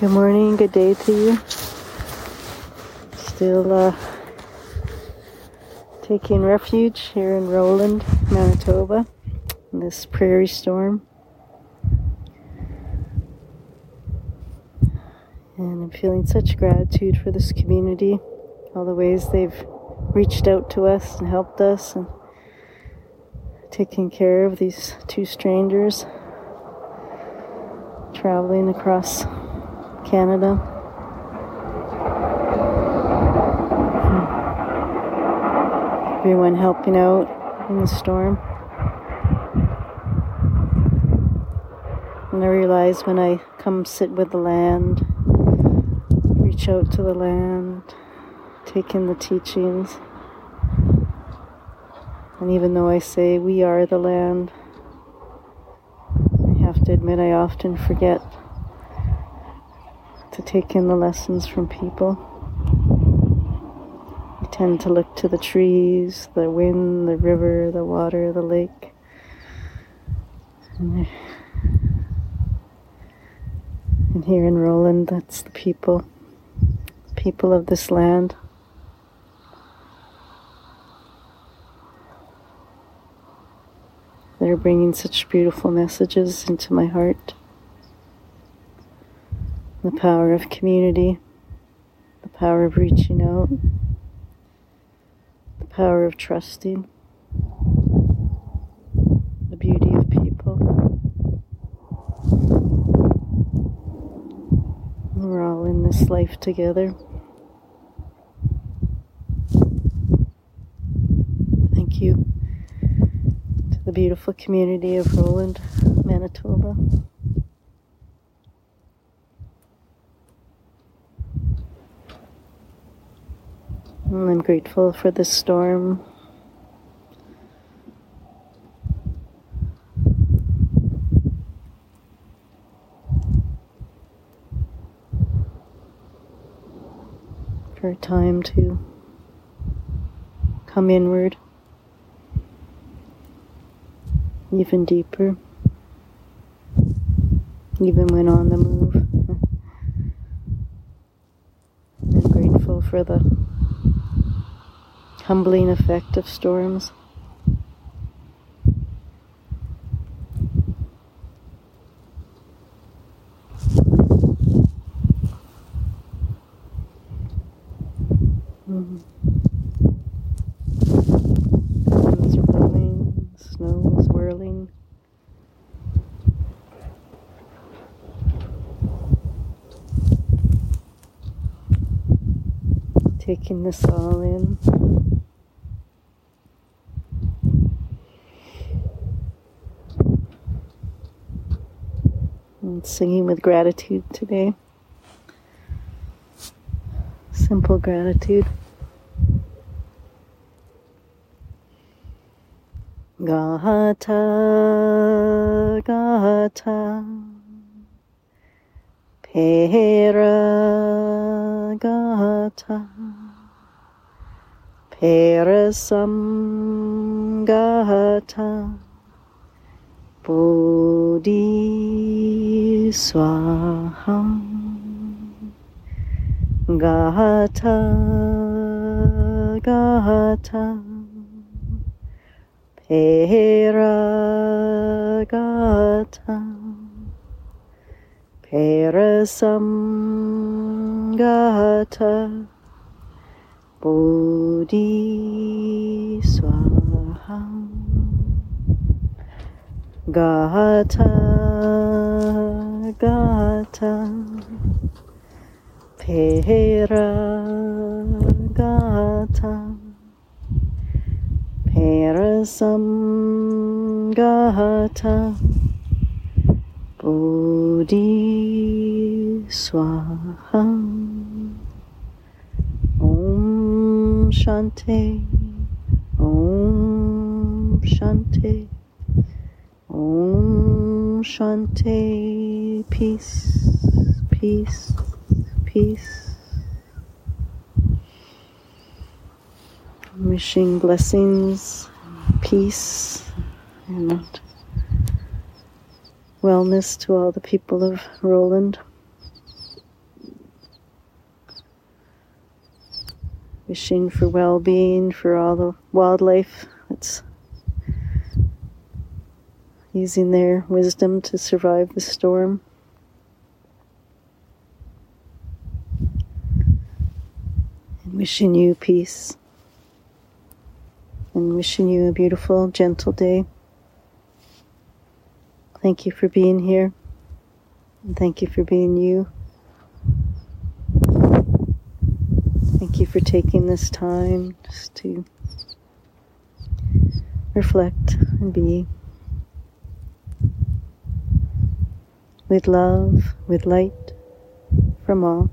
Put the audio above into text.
Good morning, good day to you. Still uh, taking refuge here in Roland, Manitoba, in this prairie storm. And I'm feeling such gratitude for this community, all the ways they've reached out to us and helped us and taking care of these two strangers traveling across Canada. Everyone helping out in the storm. And I realize when I come sit with the land, reach out to the land, take in the teachings. And even though I say we are the land, I have to admit I often forget to take in the lessons from people. I tend to look to the trees, the wind, the river, the water, the lake. And, and here in Roland, that's the people, people of this land. They're bringing such beautiful messages into my heart the power of community, the power of reaching out, the power of trusting, the beauty of people. We're all in this life together. Thank you to the beautiful community of Roland, Manitoba. I'm grateful for the storm. For time to come inward even deeper, even when on the move. I'm grateful for the humbling effect of storms. Mm. Winds are blowing, snow is whirling. Taking this all in. Singing with gratitude today. Simple gratitude. Gata, Gata, Pera, Gata, Perasam, Gata. Bodhi Swaha Gata Gata Pera Gata Perasam Gata Bodhi Swaha Gata, Gata, Pera, Gata, Perasam, Gata, Bodhi Swaha. Om Shanti, Om Shanti. Om Shanti, Peace, peace, peace. Wishing blessings, peace, and wellness to all the people of Roland. Wishing for well being for all the wildlife that's using their wisdom to survive the storm. Wishing you peace. And wishing you a beautiful, gentle day. Thank you for being here. And thank you for being you. Thank you for taking this time just to reflect and be with love, with light from all.